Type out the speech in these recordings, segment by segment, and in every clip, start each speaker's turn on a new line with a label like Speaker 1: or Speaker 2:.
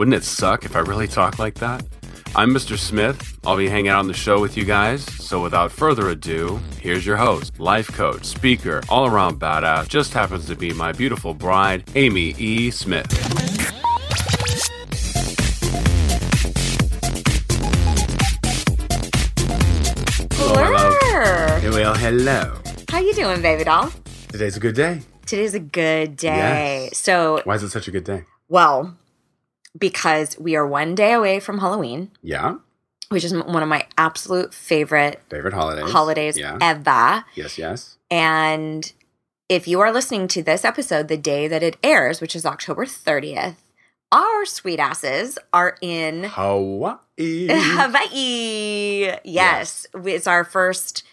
Speaker 1: Wouldn't it suck if I really talked like that? I'm Mr. Smith. I'll be hanging out on the show with you guys. So without further ado, here's your host, life coach, speaker, all around badass, just happens to be my beautiful bride, Amy E. Smith. Hello, my love.
Speaker 2: Blur.
Speaker 1: Well, hello.
Speaker 2: How you doing, baby doll?
Speaker 1: Today's a good day.
Speaker 2: Today's a good day.
Speaker 1: Yes.
Speaker 2: So,
Speaker 1: Why is it such a good day?
Speaker 2: well, because we are one day away from Halloween,
Speaker 1: Yeah.
Speaker 2: which is one of my absolute favorite
Speaker 1: Favorite holidays.
Speaker 2: holidays
Speaker 1: Yeah.
Speaker 2: ever.
Speaker 1: Yes, yes.
Speaker 2: And if you are listening to this episode the day that it airs, which is October 30th, our sweet asses are in
Speaker 1: Hawaii.
Speaker 2: Hawaii. Yes. It's our first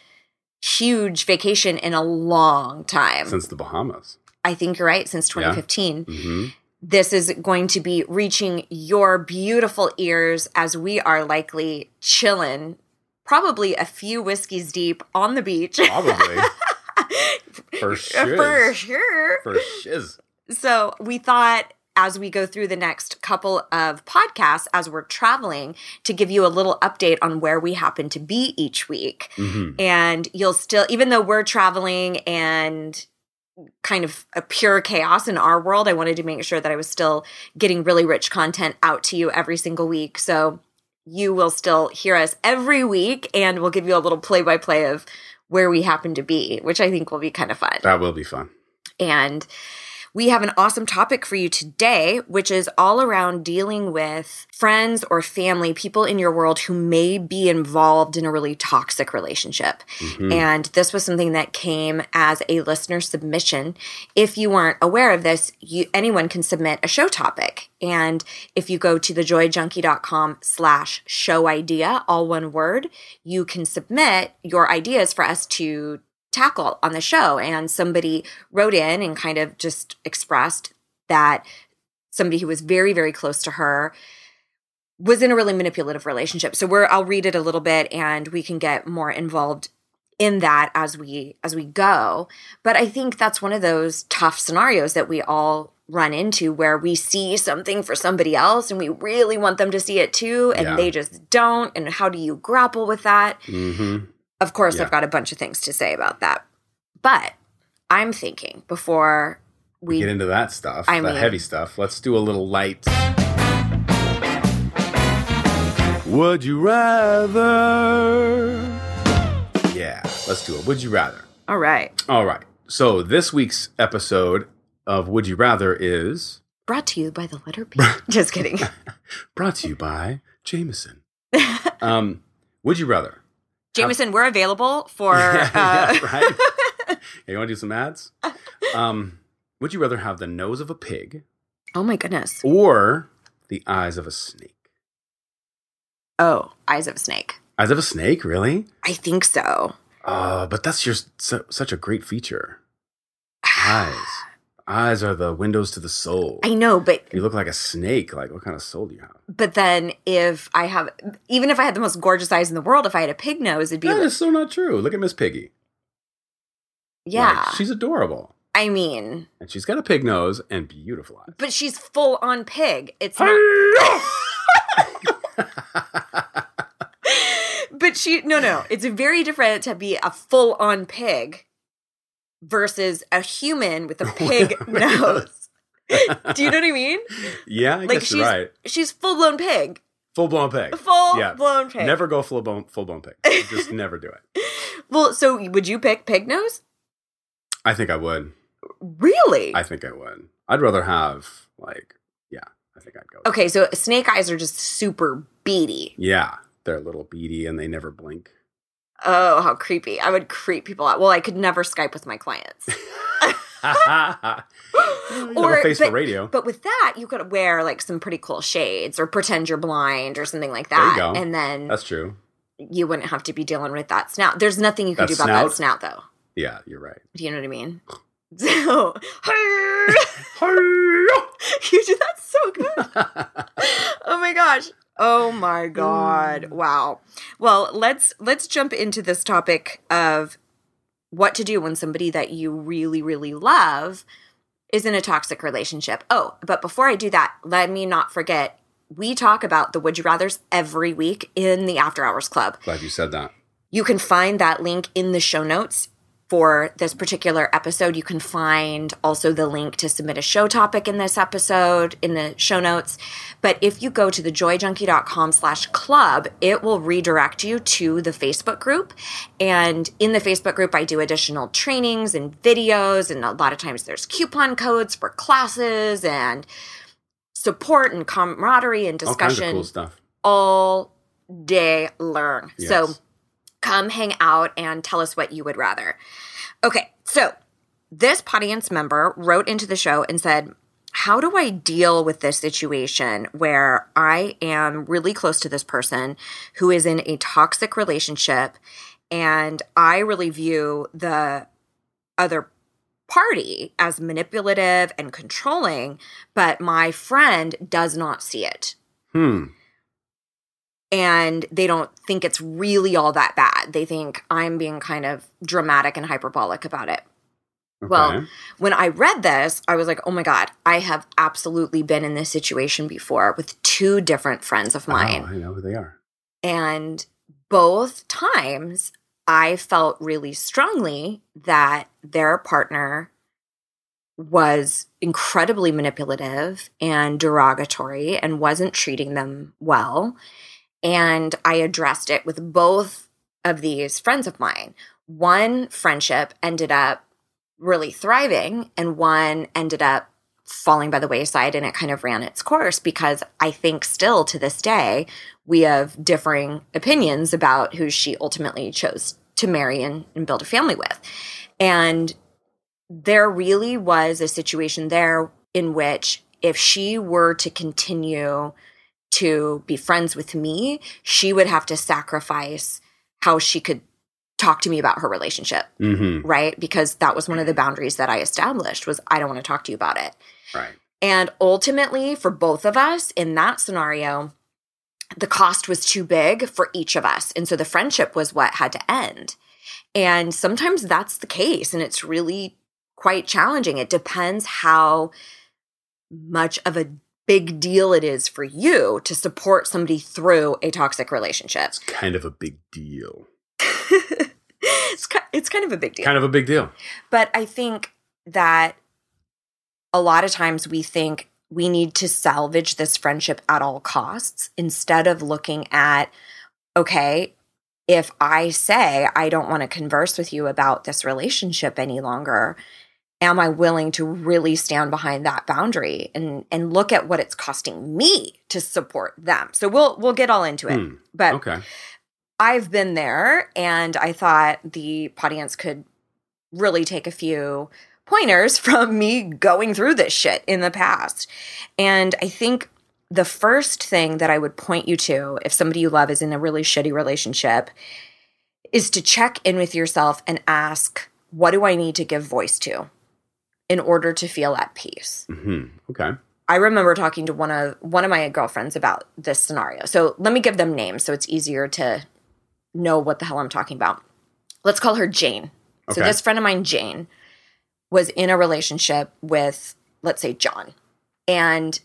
Speaker 2: huge vacation in a long time.
Speaker 1: Since the Bahamas.
Speaker 2: I think you're right, since 2015.
Speaker 1: hmm
Speaker 2: This is going to be reaching your beautiful ears as we are likely chilling, probably a few whiskeys deep on the beach.
Speaker 1: Probably. For shiz.
Speaker 2: For sure.
Speaker 1: For shiz.
Speaker 2: So we thought as we go through the next couple of podcasts as we're traveling to give you a little update on where we happen to be each week.
Speaker 1: hmm
Speaker 2: And you'll still, even though we're traveling and kind of a pure chaos in our world, I wanted to make sure that I was still getting really rich content out to you every single week. So you will still hear us every week and we'll give you a little play by play of where we happen to be, which I think will be kind of fun.
Speaker 1: That will be fun.
Speaker 2: And we have an awesome topic for you today, which is all around dealing with friends or family, people in your world who may be involved in a really toxic relationship.
Speaker 1: Mhm.
Speaker 2: And this was something that came as a listener submission. If you weren't aware of this, you, anyone can submit a show topic. And if you go to thejoyjunkie.com slash show idea, all one word, you can submit your ideas for us to tackle on the show. And somebody wrote in and kind of just expressed that somebody who was very, very close to her was in a really manipulative relationship. So we're I'll read it a little bit and we can get more involved in that as we as we go. But I think that's one of those tough scenarios that we all run into where we see something for somebody else and we really want them to see it too and
Speaker 1: Yeah.
Speaker 2: they just don't and how do you grapple with that?
Speaker 1: hmm
Speaker 2: Of course,
Speaker 1: Yeah.
Speaker 2: I've got a bunch of things to say about that. But I'm thinking before we
Speaker 1: Get into that stuff,
Speaker 2: I
Speaker 1: that
Speaker 2: mean-
Speaker 1: heavy stuff. Let's do a little light. Would you rather? Yeah, let's do it. Would you rather?
Speaker 2: All right.
Speaker 1: All right. So this week's episode of Would You Rather is
Speaker 2: Brought to you by the letter B. Just kidding.
Speaker 1: brought to you by Jameson. Um, would you rather?
Speaker 2: Jameson, we're available for
Speaker 1: Yeah,
Speaker 2: uh,
Speaker 1: yeah, right? Hey, you want to do some ads? Um, would you rather have the nose of a pig
Speaker 2: Oh my goodness.
Speaker 1: or the eyes of a snake?
Speaker 2: Oh, eyes of a snake.
Speaker 1: Eyes of a snake, really?
Speaker 2: I think so.
Speaker 1: Uh, but that's your su- such a great feature. Eyes. Eyes are the windows to the soul.
Speaker 2: I know, but
Speaker 1: you look like a snake. Like, what kind of soul do you have?
Speaker 2: but then if I have even if I had the most gorgeous eyes in the world, if I had a pig nose, it'd be
Speaker 1: That
Speaker 2: like,
Speaker 1: is so not true. Look at Miss Piggy.
Speaker 2: yeah.
Speaker 1: Like, she's adorable.
Speaker 2: I mean,
Speaker 1: And she's got a pig nose and beautiful eyes.
Speaker 2: but she's full on pig. It's not but she no no it's very different to be a full on pig versus a human with a pig nose do you know what i mean
Speaker 1: yeah, I
Speaker 2: like
Speaker 1: guess
Speaker 2: she's
Speaker 1: you're right.
Speaker 2: she's full blown pig
Speaker 1: Full blown pig.
Speaker 2: full
Speaker 1: Yeah.
Speaker 2: blown pig
Speaker 1: Never go full blown full blown pig. Just never do it.
Speaker 2: well so would you pick pig nose
Speaker 1: I think I would.
Speaker 2: really
Speaker 1: I think I would. I'd rather have like yeah. I think I'd go.
Speaker 2: okay so snake eyes are just super beady
Speaker 1: Yeah, they're a little beady and they never blink.
Speaker 2: Oh how creepy i would creep people out well i could never skype with my clients
Speaker 1: a face
Speaker 2: but,
Speaker 1: for radio.
Speaker 2: But with that, you could wear like some pretty cool shades or pretend you're blind or something like
Speaker 1: There you
Speaker 2: that.
Speaker 1: go.
Speaker 2: And then
Speaker 1: That's true.
Speaker 2: you wouldn't have to be dealing with that snout. There's nothing you can
Speaker 1: That
Speaker 2: do about that
Speaker 1: snout?
Speaker 2: though.
Speaker 1: Yeah, you're right.
Speaker 2: Do you know what I mean? So you do that so good. oh my gosh. Oh my god. Mm. Wow. Well, let's let's jump into this topic of what to do when somebody that you really really love is in a toxic relationship. Oh, but before I do that, let me not forget we talk about the would you rathers every week in the after hours club.
Speaker 1: Glad you said that.
Speaker 2: You can find that link in the show notes for this particular episode. You can find also the link to submit a show topic in this episode in the show notes. But if you go to thejoyjunkie.com slash club, it will redirect you to the Facebook group. And in the Facebook group, I do additional trainings and videos. And a lot of times there's coupon codes for classes and support and camaraderie and
Speaker 1: All
Speaker 2: discussion
Speaker 1: cool stuff.
Speaker 2: all day. So
Speaker 1: Yes.
Speaker 2: Come hang out and tell us what you would rather. Okay, so this audience member wrote into the show and said, How do I deal with this situation where I am really close to this person who is in a toxic relationship and I really view the other party as manipulative and controlling, but my friend does not see it?
Speaker 1: Hmm.
Speaker 2: And they don't think it's really all that bad. They think I'm being kind of dramatic and hyperbolic about it.
Speaker 1: Okay.
Speaker 2: Well, when I read this, I was like, oh my God, I have absolutely been in this situation before with two different friends of mine.
Speaker 1: Oh, I know who they are.
Speaker 2: And both times I felt really strongly that their partner was incredibly manipulative and derogatory and wasn't treating them well. And I addressed it with both of these friends of mine. One friendship ended up really thriving, and one ended up falling by the wayside and it kind of ran its course because I think still to this day we have differing opinions about who she ultimately chose to marry and, and build a family with. And there really was a situation there in which if she were to continue to be friends with me, she would have to sacrifice how she could talk to me about her relationship,
Speaker 1: Mm-hmm.
Speaker 2: right? Because that was one of the boundaries that I established was I don't want to talk to you about it.
Speaker 1: Right.
Speaker 2: And ultimately, for both of us in that scenario, the cost was too big for each of us. And so the friendship was what had to end. And sometimes that's the case. And it's really quite challenging. It depends how much of a big deal it is for you to support somebody through a toxic relationship.
Speaker 1: It's kind of a big deal.
Speaker 2: it's, it's kind of a big deal.
Speaker 1: Kind of a big deal.
Speaker 2: But I think that a lot of times we think we need to salvage this friendship at all costs instead of looking at, okay, if I say I don't want to converse with you about this relationship any longer, am I willing to really stand behind that boundary and and look at what it's costing me to support them? So we'll we'll get all into it.
Speaker 1: Hmm.
Speaker 2: But
Speaker 1: Okay.
Speaker 2: I've been there and I thought the audience could really take a few pointers from me going through this shit in the past. And I think the first thing that I would point you to if somebody you love is in a really shitty relationship is to check in with yourself and ask, what do I need to give voice to in order to feel at peace?
Speaker 1: hmm Okay.
Speaker 2: I remember talking to one of one of my girlfriends about this scenario. So let me give them names so it's easier to know what the hell I'm talking about. Let's call her Jane.
Speaker 1: Okay.
Speaker 2: So this friend of mine, Jane, was in a relationship with, let's say, John. And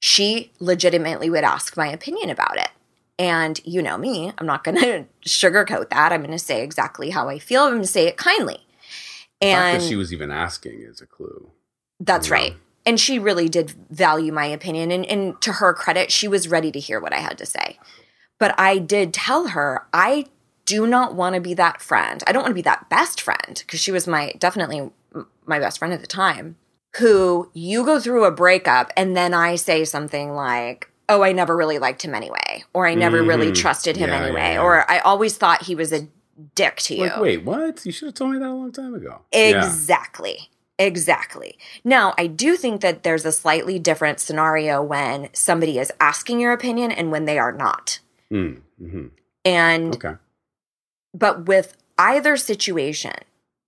Speaker 2: she legitimately would ask my opinion about it. And you know me, I'm not going to sugarcoat that. I'm going to say exactly how I feel. I'm going to say it kindly.
Speaker 1: The fact
Speaker 2: And
Speaker 1: that she was even asking is a clue.
Speaker 2: that's right. And she really did value my opinion. And, and to her credit, she was ready to hear what I had to say. But I did tell her, I do not want to be that friend. I don't want to be that best friend because she was my definitely my best friend at the time. Who you go through a breakup and then I say something like, Oh, I never really liked him anyway. Or I never really
Speaker 1: Mhm.
Speaker 2: trusted him
Speaker 1: Yeah,
Speaker 2: anyway.
Speaker 1: yeah, yeah.
Speaker 2: Or I always thought he was a dick to you.
Speaker 1: Like, wait, what? You should have told me that a long time ago. Yeah.
Speaker 2: Exactly. Exactly. Now, I do think that there's a slightly different scenario when somebody is asking your opinion and when they are not.
Speaker 1: Mm, hmm
Speaker 2: And
Speaker 1: Okay.
Speaker 2: But with either situation,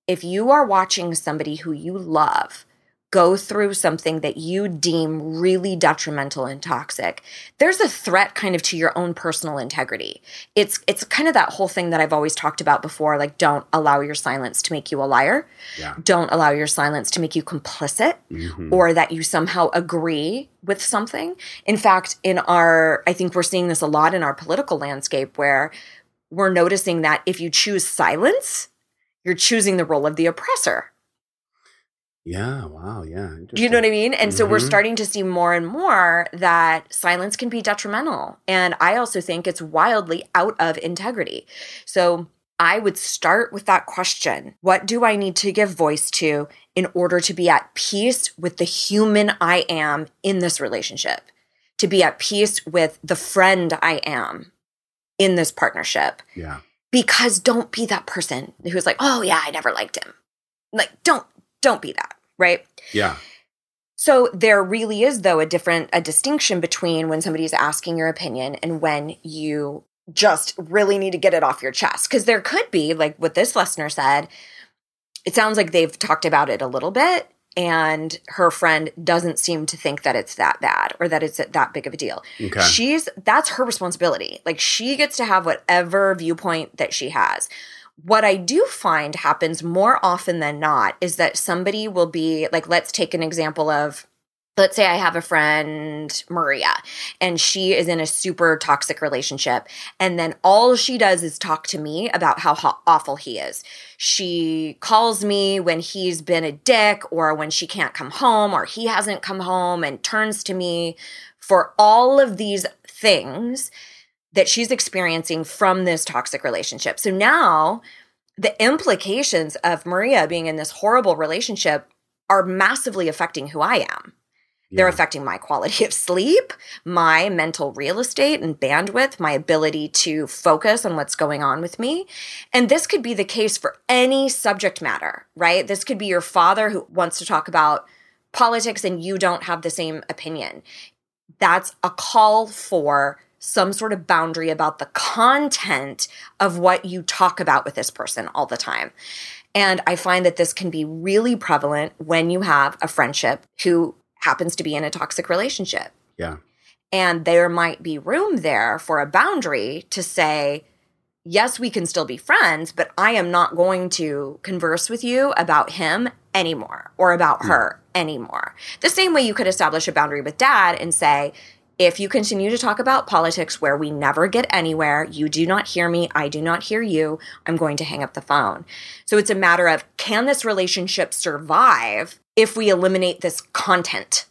Speaker 2: if you are watching somebody who you love go through something that you deem really detrimental and toxic, there's a threat kind of to your own personal integrity. It's it's kind of that whole thing that I've always talked about before like don't allow your silence to make you a liar.
Speaker 1: Yeah.
Speaker 2: Don't allow your silence to make you complicit
Speaker 1: Mhm.
Speaker 2: or that you somehow agree with something. In fact, in our, I think we're seeing this a lot in our political landscape where we're noticing that if you choose silence, you're choosing the role of the oppressor.
Speaker 1: Yeah. Wow. Yeah.
Speaker 2: Do you know what I mean? And so we're
Speaker 1: Mhm.
Speaker 2: starting to see more and more that silence can be detrimental. And I also think it's wildly out of integrity. So I would start with that question What do I need to give voice to in order to be at peace with the human I am in this relationship? To be at peace with the friend I am in this partnership?
Speaker 1: Yeah.
Speaker 2: because don't be that person who's like, "Oh yeah, I never liked him." Like don't don't be that, right?
Speaker 1: Yeah.
Speaker 2: So there really is though a different a distinction between when somebody's asking your opinion and when you just really need to get it off your chest cuz there could be like what this listener said it sounds like they've talked about it a little bit and her friend doesn't seem to think that it's that bad or that it's that big of a deal.
Speaker 1: Okay.
Speaker 2: She's that's her responsibility. Like she gets to have whatever viewpoint that she has. What I do find happens more often than not is that somebody will be like let's take an example of let's say I have a friend, Maria, and she is in a super toxic relationship. And then all she does is talk to me about how ho- awful he is. She calls me when he's been a dick or when she can't come home or he hasn't come home and turns to me for all of these things that she's experiencing from this toxic relationship. So now the implications of Maria being in this horrible relationship are massively affecting who I am. They're affecting my quality of sleep, my mental real estate and bandwidth, my ability to focus on what's going on with me. And this could be the case for any subject matter, right? This could be your father who wants to talk about politics and you don't have the same opinion. That's a call for some sort of boundary about the content of what you talk about with this person all the time. And I find that this can be really prevalent when you have a friendship who happens to be in a toxic relationship.
Speaker 1: Yeah.
Speaker 2: And there might be room there for a boundary to say, yes, we can still be friends, but I am not going to converse with you about him anymore or about hmm. her anymore. The same way you could establish a boundary with dad and say, if you continue to talk about politics where we never get anywhere, you do not hear me, I do not hear you, I'm going to hang up the phone. So it's a matter of can this relationship survive if we eliminate this content,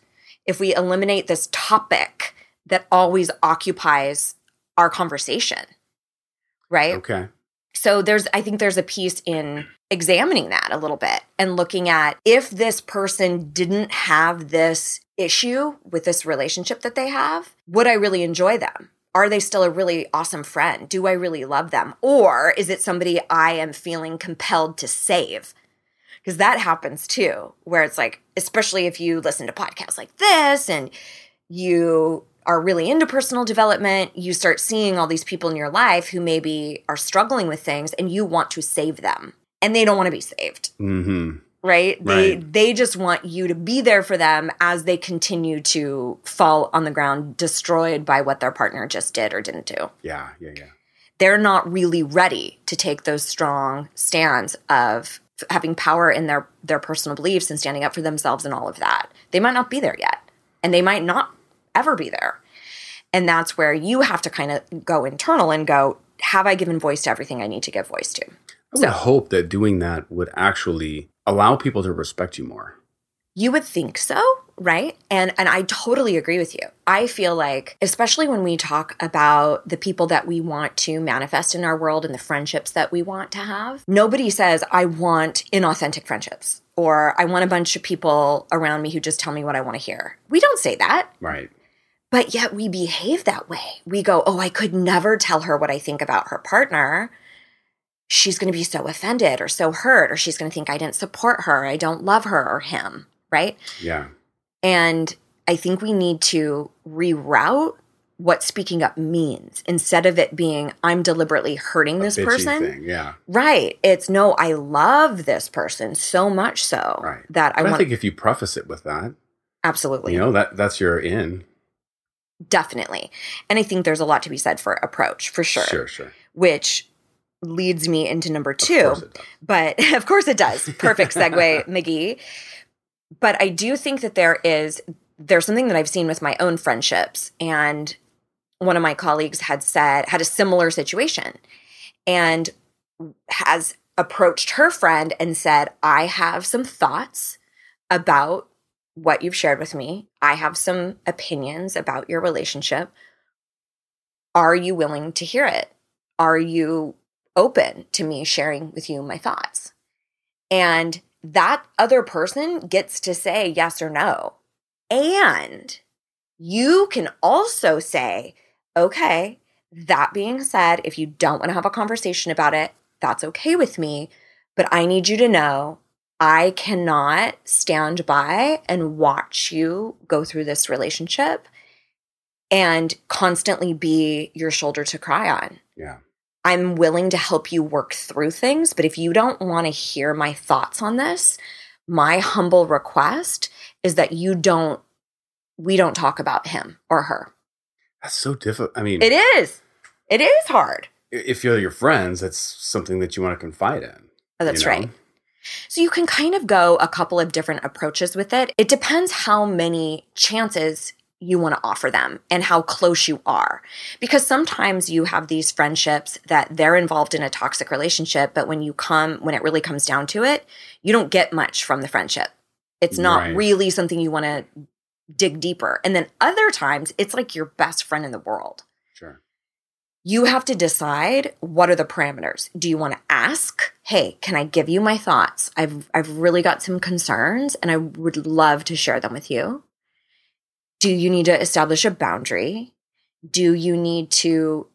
Speaker 2: if we eliminate this topic that always occupies our conversation, right?
Speaker 1: Okay.
Speaker 2: So there's I think there's a piece in examining that a little bit and looking at if this person didn't have this issue with this relationship that they have, would I really enjoy them? Are they still a really awesome friend? Do I really love them? Or is it somebody I am feeling compelled to save? Because that happens too, where it's like, especially if you listen to podcasts like this and you are really into personal development, you start seeing all these people in your life who maybe are struggling with things and you want to save them and they don't want to be saved,
Speaker 1: Mm-hmm.
Speaker 2: Right? They
Speaker 1: Right.
Speaker 2: they just want you to be there for them as they continue to fall on the ground destroyed by what their partner just did or didn't do.
Speaker 1: Yeah. Yeah. Yeah.
Speaker 2: They're not really ready to take those strong stands of having power in their their personal beliefs and standing up for themselves and all of that. They might not be there yet. And they might not ever be there. And that's where you have to kind of go internal and go, have I given voice to everything I need to give voice to?
Speaker 1: I would
Speaker 2: So-
Speaker 1: hope that doing that would actually allow people to respect you more.
Speaker 2: You would think so, right? And and I totally agree with you. I feel like especially when we talk about the people that we want to manifest in our world and the friendships that we want to have, nobody says I want inauthentic friendships or I want a bunch of people around me who just tell me what I want to hear. We don't say that.
Speaker 1: Right.
Speaker 2: But yet we behave that way. We go, oh, I could never tell her what I think about her partner she's going to be so offended or so hurt, or she's going to think I didn't support her, I don't love her or him, right?
Speaker 1: Yeah.
Speaker 2: And I think we need to reroute what speaking up means instead of it being I'm deliberately hurting this person.
Speaker 1: Thing. Yeah.
Speaker 2: Right. It's no, I love this person so much so
Speaker 1: Right.
Speaker 2: that I
Speaker 1: I,
Speaker 2: want
Speaker 1: think if you preface it with that,
Speaker 2: absolutely.
Speaker 1: you know, that that's your in.
Speaker 2: Definitely. And I think there's a lot to be said for approach, for sure.
Speaker 1: Sure, sure.
Speaker 2: Which leads me into number two.
Speaker 1: does.
Speaker 2: But of course it does. Perfect segue, McGee. But I do think that there is there's something that I've seen with my own friendships. And one of my colleagues had said, had a similar situation and has approached her friend and said, I have some thoughts about what you've shared with me. I have some opinions about your relationship. Are you willing to hear it? Are you open to me sharing with you my thoughts? And that other person gets to say yes or no. And you can also say, okay, that being said, if you don't want to have a conversation about it, that's okay with me. But I need you to know I cannot stand by and watch you go through this relationship and constantly be your shoulder to cry on.
Speaker 1: Yeah.
Speaker 2: I'm willing to help you work through things, but if you don't want to hear my thoughts on this, my humble request is that you don't we don't talk about him or her.
Speaker 1: That's so difficult. I mean,
Speaker 2: It is. It is hard.
Speaker 1: if you're your friends, that's something that you want to confide in.
Speaker 2: Oh, that's
Speaker 1: you know?
Speaker 2: right. So you can kind of go a couple of different approaches with it. It depends how many chances you want to offer them and how close you are. Because sometimes you have these friendships that they're involved in a toxic relationship, but when you come, when it really comes down to it, you don't get much from the friendship. It's not
Speaker 1: Right.
Speaker 2: really something you want to dig deeper. And then other times, it's like your best friend in the world
Speaker 1: Sure.
Speaker 2: you have to decide what are the parameters. Do you want to ask, "Hey, can I give you my thoughts? I've I've really got some concerns and I would love to share them with you." Do you need to establish a boundary? Do you need to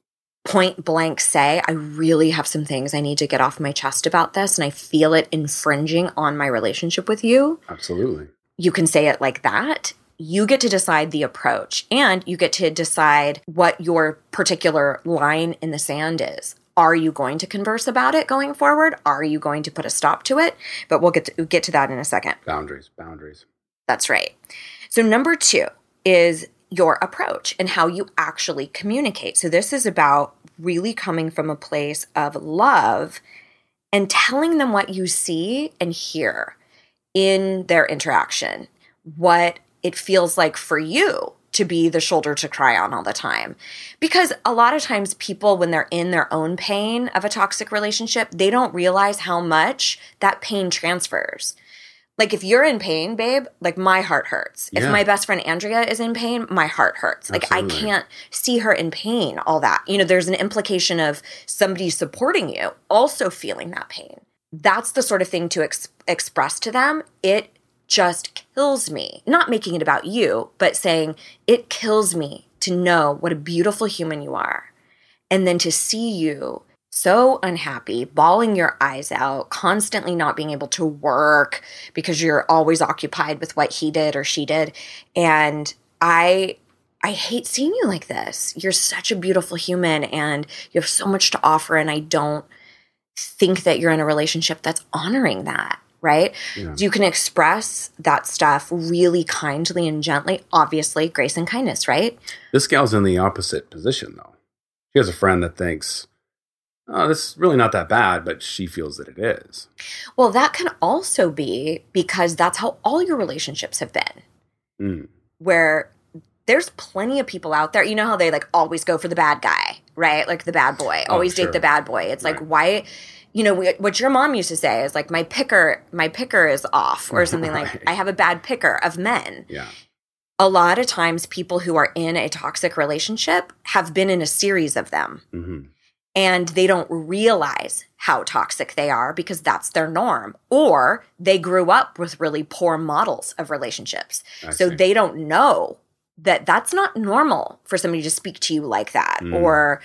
Speaker 2: point blank say, "I really have some things I need to get off my chest about this and I feel it infringing on my relationship with you?"
Speaker 1: Absolutely.
Speaker 2: you can say it like that. You get to decide the approach and you get to decide what your particular line in the sand is. Are you going to converse about it going forward? Are you going to put a stop to it? But we'll get to, get to that in a second.
Speaker 1: Boundaries. Boundaries.
Speaker 2: That's right. So, number two is your approach and how you actually communicate. So, this is about really coming from a place of love and telling them what you see and hear in their interaction, what it feels like for you to be the shoulder to cry on all the time. Because a lot of times, people, when they're in their own pain of a toxic relationship, they don't realize how much that pain transfers. Like if you're in pain, babe, like my heart hurts. If my best friend Andrea is in pain, my heart hurts. Like I can't see her in pain, all that. You know, there's an implication of somebody supporting you also feeling that pain. That's the sort of thing to ex- express to them. It just kills me. Not making it about you, but saying it kills me to know what a beautiful human you are. And then to see you so unhappy, bawling your eyes out, constantly not being able to work because you're always occupied with what he did or she did. And I I hate seeing you like this. You're such a beautiful human and you have so much to offer and I don't think that you're in a relationship that's honoring that, right?
Speaker 1: Yeah.
Speaker 2: You can express that stuff really kindly and gently, obviously, grace and kindness, right?
Speaker 1: This gal's in the opposite position, though. She has a friend that thinks, oh, this is really not that bad, but she feels that it is.
Speaker 2: Well, that can also be because that's how all your relationships have been,
Speaker 1: Mm.
Speaker 2: where there's plenty of people out there. You know how they like always go for the bad guy, right? Like the bad boy,
Speaker 1: Oh,
Speaker 2: always
Speaker 1: sure.
Speaker 2: date the bad boy. It's like,
Speaker 1: Right.
Speaker 2: why? You know we- what your mom used to say is like my picker, my picker is off, or something like I have a bad picker of men.
Speaker 1: Yeah.
Speaker 2: A lot of times, people who are in a toxic relationship have been in a series of them.
Speaker 1: hmm
Speaker 2: and they don't realize how toxic they are because that's their norm or they grew up with really poor models of relationships
Speaker 1: I
Speaker 2: so
Speaker 1: see.
Speaker 2: they don't know that that's not normal for somebody to speak to you like that
Speaker 1: Mm.
Speaker 2: or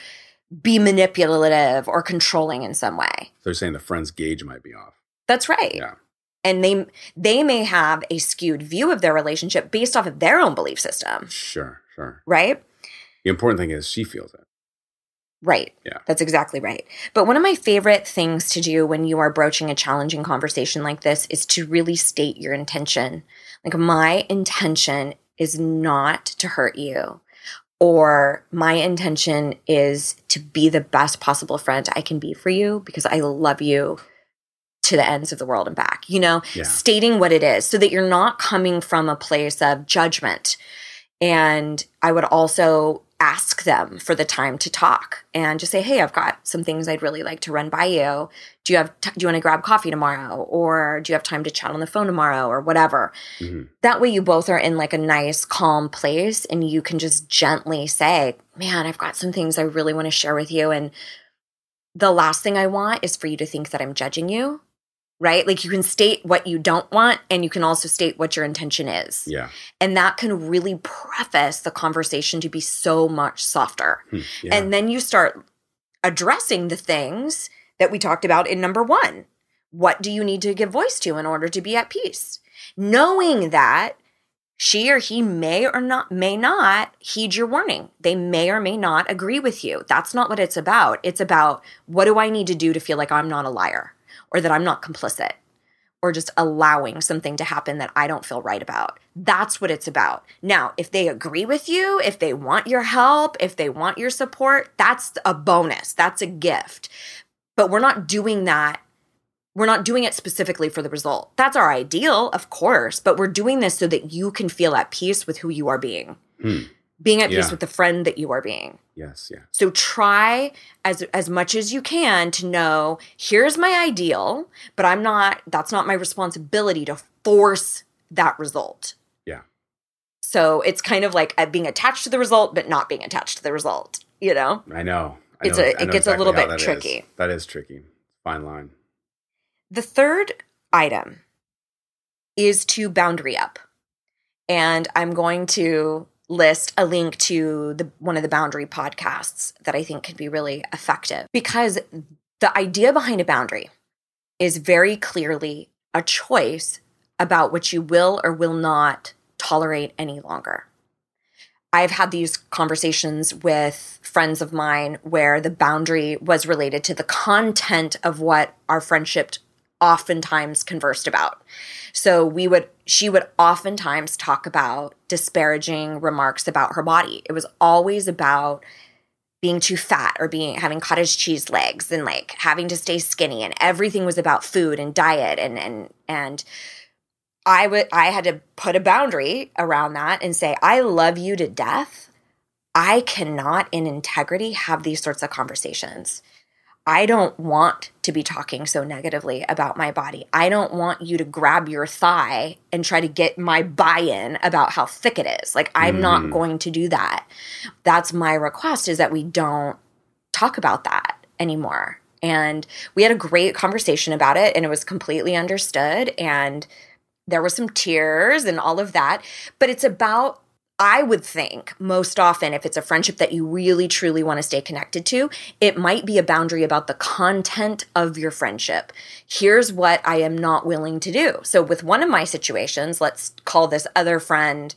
Speaker 2: be manipulative or controlling in some way.
Speaker 1: They're saying the friend's gauge might be off.
Speaker 2: That's right.
Speaker 1: Yeah.
Speaker 2: And they they may have a skewed view of their relationship based off of their own belief system,
Speaker 1: Sure, sure.
Speaker 2: right?
Speaker 1: The important thing is she feels it.
Speaker 2: Right.
Speaker 1: Yeah.
Speaker 2: That's exactly right. But one of my favorite things to do when you are broaching a challenging conversation like this is to really state your intention. Like, my intention is not to hurt you, or my intention is to be the best possible friend I can be for you because I love you to the ends of the world and back. You know,
Speaker 1: Yeah.
Speaker 2: stating what it is so that you're not coming from a place of judgment. And I would also ask them for the time to talk and just say, "Hey, I've got some things I'd really like to run by you. Do you have t- do you want to grab coffee tomorrow or do you have time to chat on the phone tomorrow or whatever?"
Speaker 1: Mhm.
Speaker 2: That way you both are in like a nice calm place and you can just gently say, "Man, I've got some things I really want to share with you and the last thing I want is for you to think that I'm judging you." Right? Like you can state what you don't want and you can also state what your intention is.
Speaker 1: Yeah.
Speaker 2: And that can really preface the conversation to be so much softer.
Speaker 1: Hmm. yeah.
Speaker 2: And then you start addressing the things that we talked about in number one. What do you need to give voice to in order to be at peace? Knowing that she or he may or not may not heed your warning. They may or may not agree with you. That's not what it's about. It's about what do I need to do to feel like I'm not a liar or that I'm not complicit or just allowing something to happen that I don't feel right about. That's what it's about. Now, if they agree with you, if they want your help, if they want your support, that's a bonus. That's a gift. But we're not doing that. We're not doing it specifically for the result. That's our ideal, of course, but we're doing this so that you can feel at peace with who you are being,
Speaker 1: Hmm.
Speaker 2: Being at peace with the friend that you are being.
Speaker 1: Yes. Yeah.
Speaker 2: So try as as much as you can to know here's my ideal, but I'm not that's not my responsibility to force that result.
Speaker 1: Yeah.
Speaker 2: So it's kind of like uh, being attached to the result but not being attached to the result, you know?
Speaker 1: I know. I
Speaker 2: It's
Speaker 1: know-
Speaker 2: a- it gets a little bit
Speaker 1: that is.
Speaker 2: tricky.
Speaker 1: That is tricky. Fine line.
Speaker 2: The third item is to boundary up. And I'm going to list a link to the one of the boundary podcasts that I think could be really effective because the idea behind a boundary is very clearly a choice about what you will or will not tolerate any longer. I've had these conversations with friends of mine where the boundary was related to the content of what our friendship oftentimes conversed about. So we would she would oftentimes talk about disparaging remarks about her body. It was always about being too fat or being having cottage cheese legs and like having to stay skinny and everything was about food and diet and and and I would I had to put a boundary around that and say I love you to death. I cannot in integrity have these sorts of conversations. I don't want to be talking so negatively about my body. I don't want you to grab your thigh and try to get my buy in about how thick it is. Like, I'm not
Speaker 1: Mhm.
Speaker 2: going to do that. That's my request is that we don't talk about that anymore. And we had a great conversation about it, and it was completely understood. And there were some tears and all of that. But it's about I would think most often, if it's a friendship that you really truly want to stay connected to, it might be a boundary about the content of your friendship. Here's what I am not willing to do. So, with one of my situations, let's call this other friend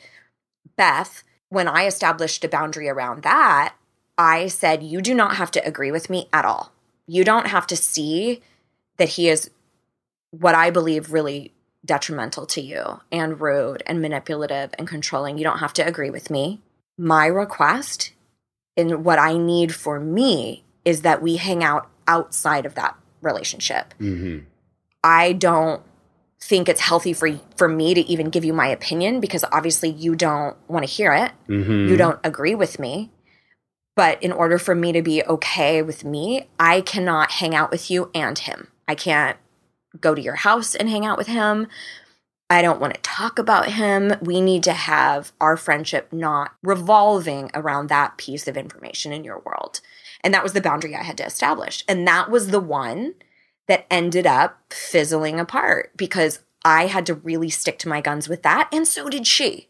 Speaker 2: Beth, when I established a boundary around that, I said, You do not have to agree with me at all. You don't have to see that he is what I believe really detrimental to you and rude and manipulative and controlling. You don't have to agree with me. My request and what I need for me is that we hang out outside of that relationship.
Speaker 1: hmm
Speaker 2: I don't think it's healthy for for me to even give you my opinion because obviously you don't want to hear it.
Speaker 1: hmm
Speaker 2: You don't agree with me. But in order for me to be okay with me, I cannot hang out with you and him. I can't go to your house and hang out with him. I don't want to talk about him. We need to have our friendship not revolving around that piece of information in your world. And that was the boundary I had to establish. And that was the one that ended up fizzling apart because I had to really stick to my guns with that. And so did she.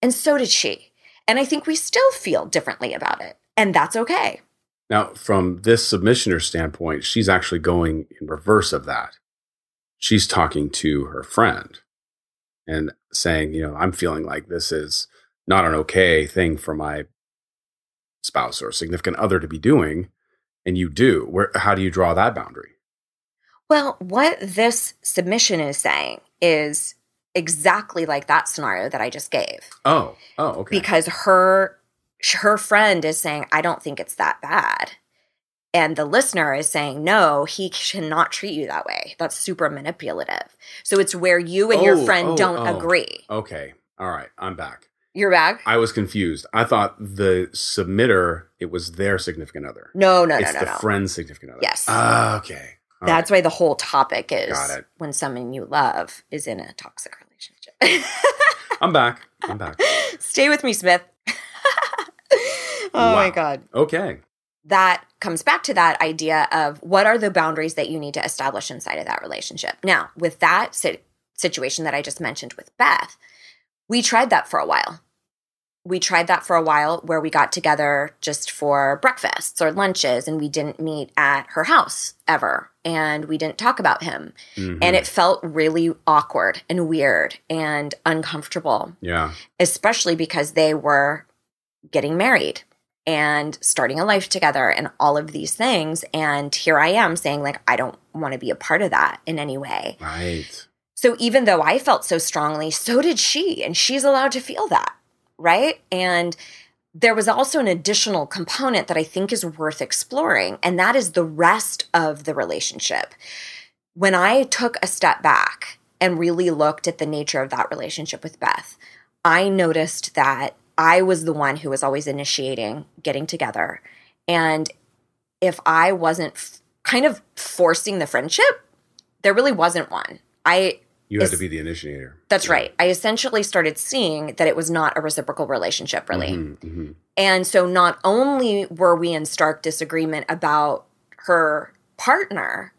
Speaker 2: And so did she. And I think we still feel differently about it. And that's okay.
Speaker 1: Now, from this submissioner standpoint, she's actually going in reverse of that. She's talking to her friend and saying, you know, I'm feeling like this is not an okay thing for my spouse or significant other to be doing. And you do. Where how do you draw that boundary?
Speaker 2: Well, what this submission is saying is exactly like that scenario that I just gave.
Speaker 1: Oh, oh, okay.
Speaker 2: Because her her friend is saying, I don't think it's that bad. And the listener is saying, no, he cannot treat you that way. That's super manipulative. So it's where you and your
Speaker 1: Oh,
Speaker 2: friend
Speaker 1: oh,
Speaker 2: don't
Speaker 1: oh.
Speaker 2: agree.
Speaker 1: Okay. All right. I'm back.
Speaker 2: You're back?
Speaker 1: I was confused. I thought the submitter, it was their significant other.
Speaker 2: No, no, no,
Speaker 1: it's
Speaker 2: no,
Speaker 1: the
Speaker 2: no.
Speaker 1: friend's significant other.
Speaker 2: Yes.
Speaker 1: Ah, okay. All
Speaker 2: That's why the whole topic is when someone you love is in a toxic relationship.
Speaker 1: I'm back. I'm back.
Speaker 2: Stay with me, Smith. oh my God.
Speaker 1: Okay.
Speaker 2: That comes back to that idea of what are the boundaries that you need to establish inside of that relationship. Now, with that si- situation that I just mentioned with Beth, we tried that for a while. We tried that for a while where we got together just for breakfasts or lunches and we didn't meet at her house ever and we didn't talk about him.
Speaker 1: Mhm.
Speaker 2: And it felt really awkward and weird and uncomfortable
Speaker 1: yeah.
Speaker 2: especially because they were getting married and starting a life together and all of these things. And here I am saying, like, I don't want to be a part of that in any way.
Speaker 1: Right.
Speaker 2: So even though I felt so strongly, so did she. And she's allowed to feel that. Right. And there was also an additional component that I think is worth exploring, and that is the rest of the relationship. When I took a step back and really looked at the nature of that relationship with Beth, I noticed that I was the one who was always initiating getting together. And if I wasn't f- kind of forcing the friendship, there really wasn't one. I
Speaker 1: You had to be the initiator.
Speaker 2: that's
Speaker 1: Yeah.
Speaker 2: right. I essentially started seeing that it was not a reciprocal relationship, really.
Speaker 1: Mhm, mhm.
Speaker 2: And so not only were we in stark disagreement about her partner,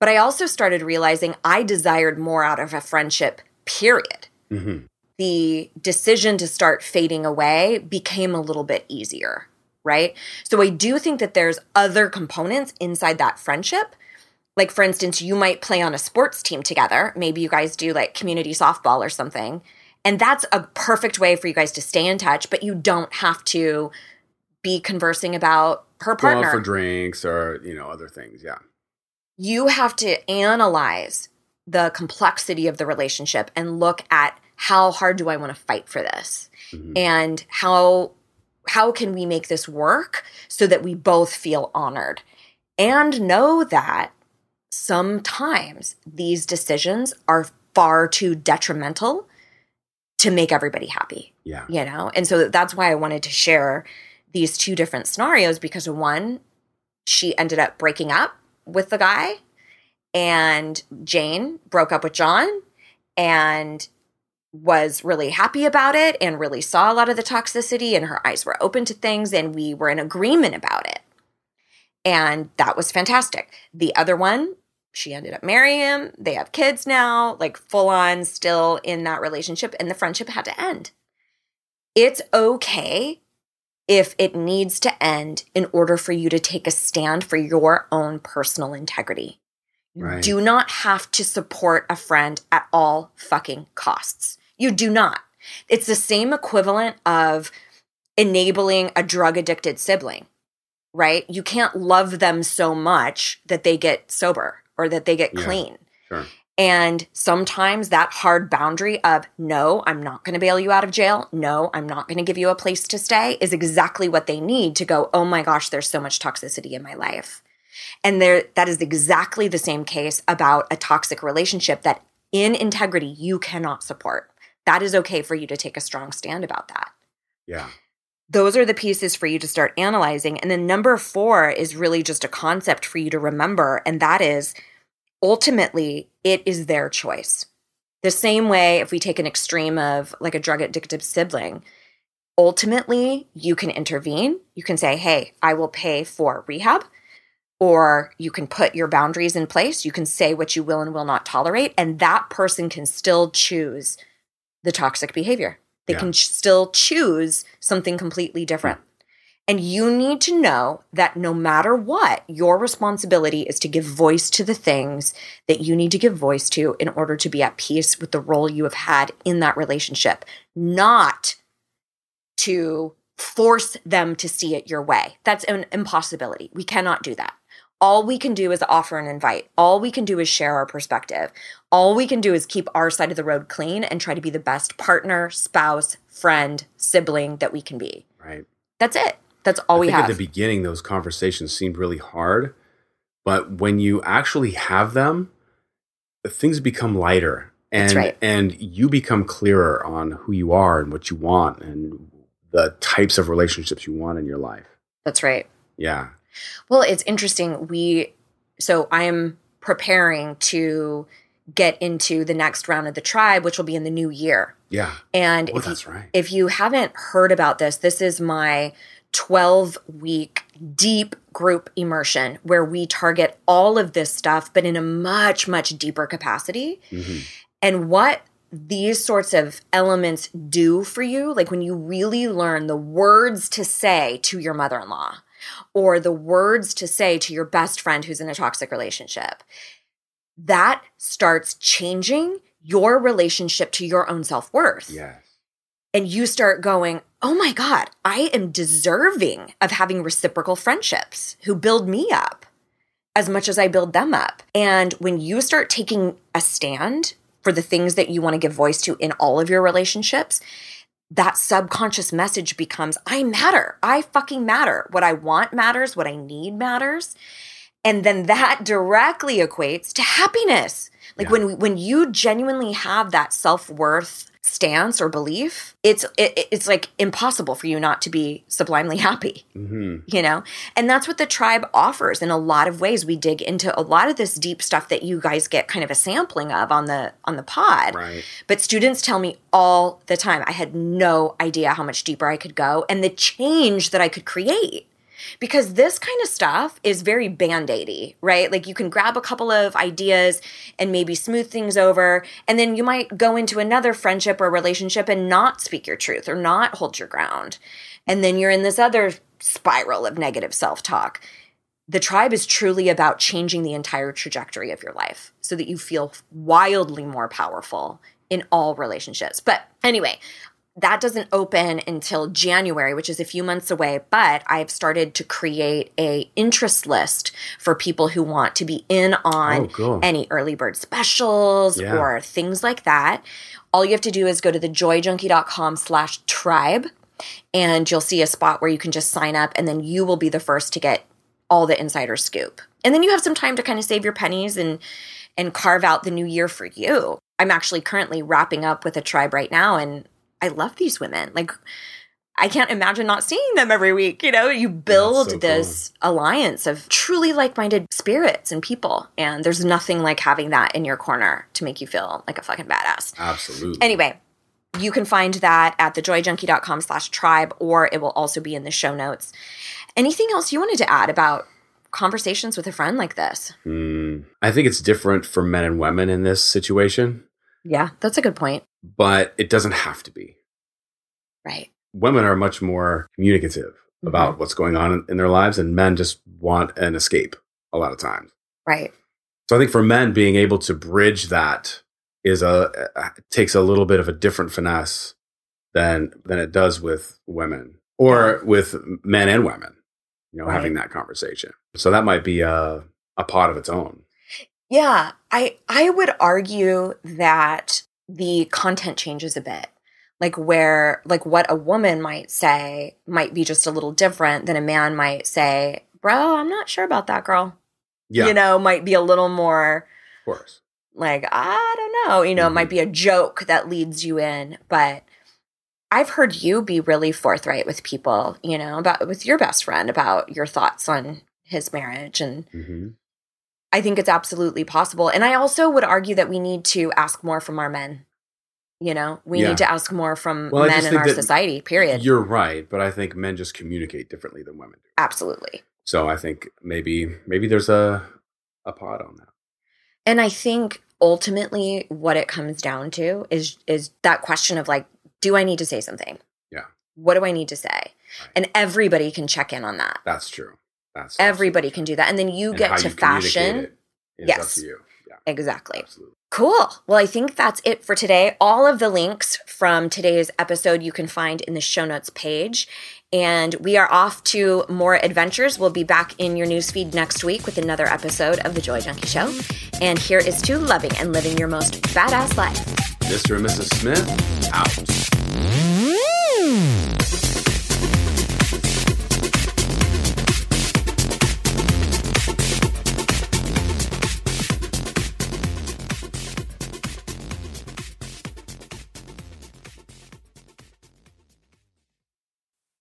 Speaker 2: but I also started realizing I desired more out of a friendship, period.
Speaker 1: Mhm.
Speaker 2: The decision to start fading away became a little bit easier, right? So I do think that there's other components inside that friendship. Like, for instance, you might play on a sports team together. Maybe you guys do like community softball or something. And that's a perfect way for you guys to stay in touch, but you don't have to be conversing about her
Speaker 1: Go out
Speaker 2: partner.
Speaker 1: for drinks or, you know, other things. Yeah.
Speaker 2: you have to analyze the complexity of the relationship and look at how hard do I want to fight for this?
Speaker 1: Mhm.
Speaker 2: And how how can we make this work so that we both feel honored? And know that sometimes these decisions are far too detrimental to make everybody happy
Speaker 1: Yeah.
Speaker 2: you know and so that's why i wanted to share these two different scenarios because one she ended up breaking up with the guy and jane broke up with john and was really happy about it and really saw a lot of the toxicity and her eyes were open to things and we were in agreement about it and that was fantastic the other one she ended up marrying him they have kids now like full on still in that relationship and the friendship had to end it's okay if it needs to end in order for you to take a stand for your own personal integrity. You
Speaker 1: Right.
Speaker 2: do not have to support a friend at all fucking costs. You do not. It's the same equivalent of enabling a drug addicted sibling, right? You can't love them so much that they get sober or that they get
Speaker 1: Yeah.
Speaker 2: clean.
Speaker 1: Sure.
Speaker 2: And sometimes that hard boundary of no, I'm not going to bail you out of jail. No, I'm not going to give you a place to stay is exactly what they need to go, oh my gosh, there's so much toxicity in my life. And there that is exactly the same case about a toxic relationship that in integrity you cannot support. That is okay for you to take a strong stand about that
Speaker 1: Yeah.
Speaker 2: those are the pieces for you to start analyzing. And then number four is really just a concept for you to remember, and that is ultimately it is their choice. The same way, if we take an extreme of like a drug addictive sibling, ultimately you can intervene. You can say, hey, I will pay for rehab. Or you can put your boundaries in place. You can say what you will and will not tolerate. And that person can still choose the toxic behavior. They
Speaker 1: Yeah.
Speaker 2: can ch- still choose something completely different. And you need to know that no matter what, your responsibility is to give voice to the things that you need to give voice to in order to be at peace with the role you have had in that relationship, not to force them to see it your way. That's an impossibility. We cannot do that. All we can do is offer an invite. All we can do is share our perspective. All we can do is keep our side of the road clean and try to be the best partner, spouse, friend, sibling that we can be.
Speaker 1: Right.
Speaker 2: That's it. That's all
Speaker 1: I
Speaker 2: we have.
Speaker 1: at the beginning, those conversations seemed really hard, but when you actually have them, things become lighter, and
Speaker 2: right.
Speaker 1: and you become clearer on who you are and what you want and the types of relationships you want in your life.
Speaker 2: That's right.
Speaker 1: Yeah.
Speaker 2: Well, it's interesting. We so I am preparing to get into the next round of the tribe, which will be in the new year.
Speaker 1: Yeah.
Speaker 2: And
Speaker 1: Oh,
Speaker 2: if you,
Speaker 1: that's right.
Speaker 2: if you haven't heard about this, this is my 12 week deep group immersion where we target all of this stuff, but in a much, much deeper capacity.
Speaker 1: Mhm.
Speaker 2: And what these sorts of elements do for you, like when you really learn the words to say to your mother in law or the words to say to your best friend who's in a toxic relationship, that starts changing your relationship to your own self worth
Speaker 1: Yes.
Speaker 2: and you start going, oh my God, I am deserving of having reciprocal friendships who build me up as much as I build them up. And when you start taking a stand for the things that you want to give voice to in all of your relationships, that subconscious message becomes I matter. I fucking matter. What I want matters. What I need matters. And then that directly equates to happiness. Like
Speaker 1: Yeah.
Speaker 2: when when you genuinely have that self-worth stance or belief, it's it, it's like impossible for you not to be sublimely happy
Speaker 1: hmm
Speaker 2: you know? And that's what the tribe offers in a lot of ways. We dig into a lot of this deep stuff that you guys get kind of a sampling of on the on the pod.
Speaker 1: Right.
Speaker 2: but students tell me all the time i had no idea how much deeper i could go and the change that i could create because this kind of stuff is very band-aidy right? Like you can grab a couple of ideas and maybe smooth things over and then you might go into another friendship or relationship and not speak your truth or not hold your ground. And then you're in this other spiral of negative self-talk. The tribe is truly about changing the entire trajectory of your life so that you feel wildly more powerful in all relationships. But anyway that doesn't open until January, which is a few months away, but I've started to create a interest list for people who want to be in on
Speaker 1: Oh, cool.
Speaker 2: any early bird specials
Speaker 1: Yeah.
Speaker 2: or things like that. All you have to do is go to thejoyjunkie.com slash tribe and you'll see a spot where you can just sign up and then you will be the first to get all the insider scoop. And then you have some time to kind of save your pennies and and carve out the new year for you. I'm actually currently wrapping up with a tribe right now and I love these women. Like I can't imagine not seeing them every week. You know, you build
Speaker 1: so
Speaker 2: this alliance of truly like-minded spirits and people. And there's nothing like having that in your corner to make you feel like a fucking badass.
Speaker 1: Absolutely.
Speaker 2: Anyway, you can find that at thejoyjunkie.com slash tribe, or it will also be in the show notes. Anything else you wanted to add about conversations with a friend like this?
Speaker 1: Mm, I think it's different for men and women in this situation,
Speaker 2: Yeah, that's a good point.
Speaker 1: but it doesn't have to be.
Speaker 2: Right.
Speaker 1: Women are much more communicative about what's going on in, in their lives, and men just want an escape a lot of times.
Speaker 2: Right.
Speaker 1: So I think for men, being able to bridge that is a uh, takes a little bit of a different finesse than than it does with women or with men and women. You know,
Speaker 2: Right.
Speaker 1: having that conversation. So that might be a a pod of its own.
Speaker 2: Yeah, I I would argue that the content changes a bit. Like where like what a woman might say might be just a little different than a man might say, "Bro, I'm not sure about that girl."
Speaker 1: Yeah,
Speaker 2: You know, might be a little more
Speaker 1: of course.
Speaker 2: like I don't know, you know, it might
Speaker 1: Mhm.
Speaker 2: be a joke that leads you in, but I've heard you be really forthright with people, you know, about with your best friend about your thoughts on his marriage and
Speaker 1: hmm
Speaker 2: I think it's absolutely possible. And I also would argue that we need to ask more from our men. You know, we
Speaker 1: Yeah.
Speaker 2: need to ask more from
Speaker 1: Well,
Speaker 2: men in our society, period.
Speaker 1: You're right, but I think men just communicate differently than women do.
Speaker 2: Absolutely.
Speaker 1: So I think maybe maybe there's a a pod on that.
Speaker 2: And I think ultimately what it comes down to is is that question of like, do I need to say something?
Speaker 1: Yeah.
Speaker 2: What do I need to say? And everybody can check in on that.
Speaker 1: That's true. That's
Speaker 2: everybody can do that. And then you
Speaker 1: and
Speaker 2: get to
Speaker 1: you
Speaker 2: fashion. Yes.
Speaker 1: up to you. Yeah,
Speaker 2: Exactly.
Speaker 1: absolutely.
Speaker 2: Cool. Well, I think that's it for today. All of the links from today's episode you can find in the show notes page. And we are off to more adventures. We'll be back in your newsfeed next week with another episode of The Joy Junkie Show. And here is to loving and living your most badass life.
Speaker 1: Mr. and Mrs. Smith out.
Speaker 3: Mm.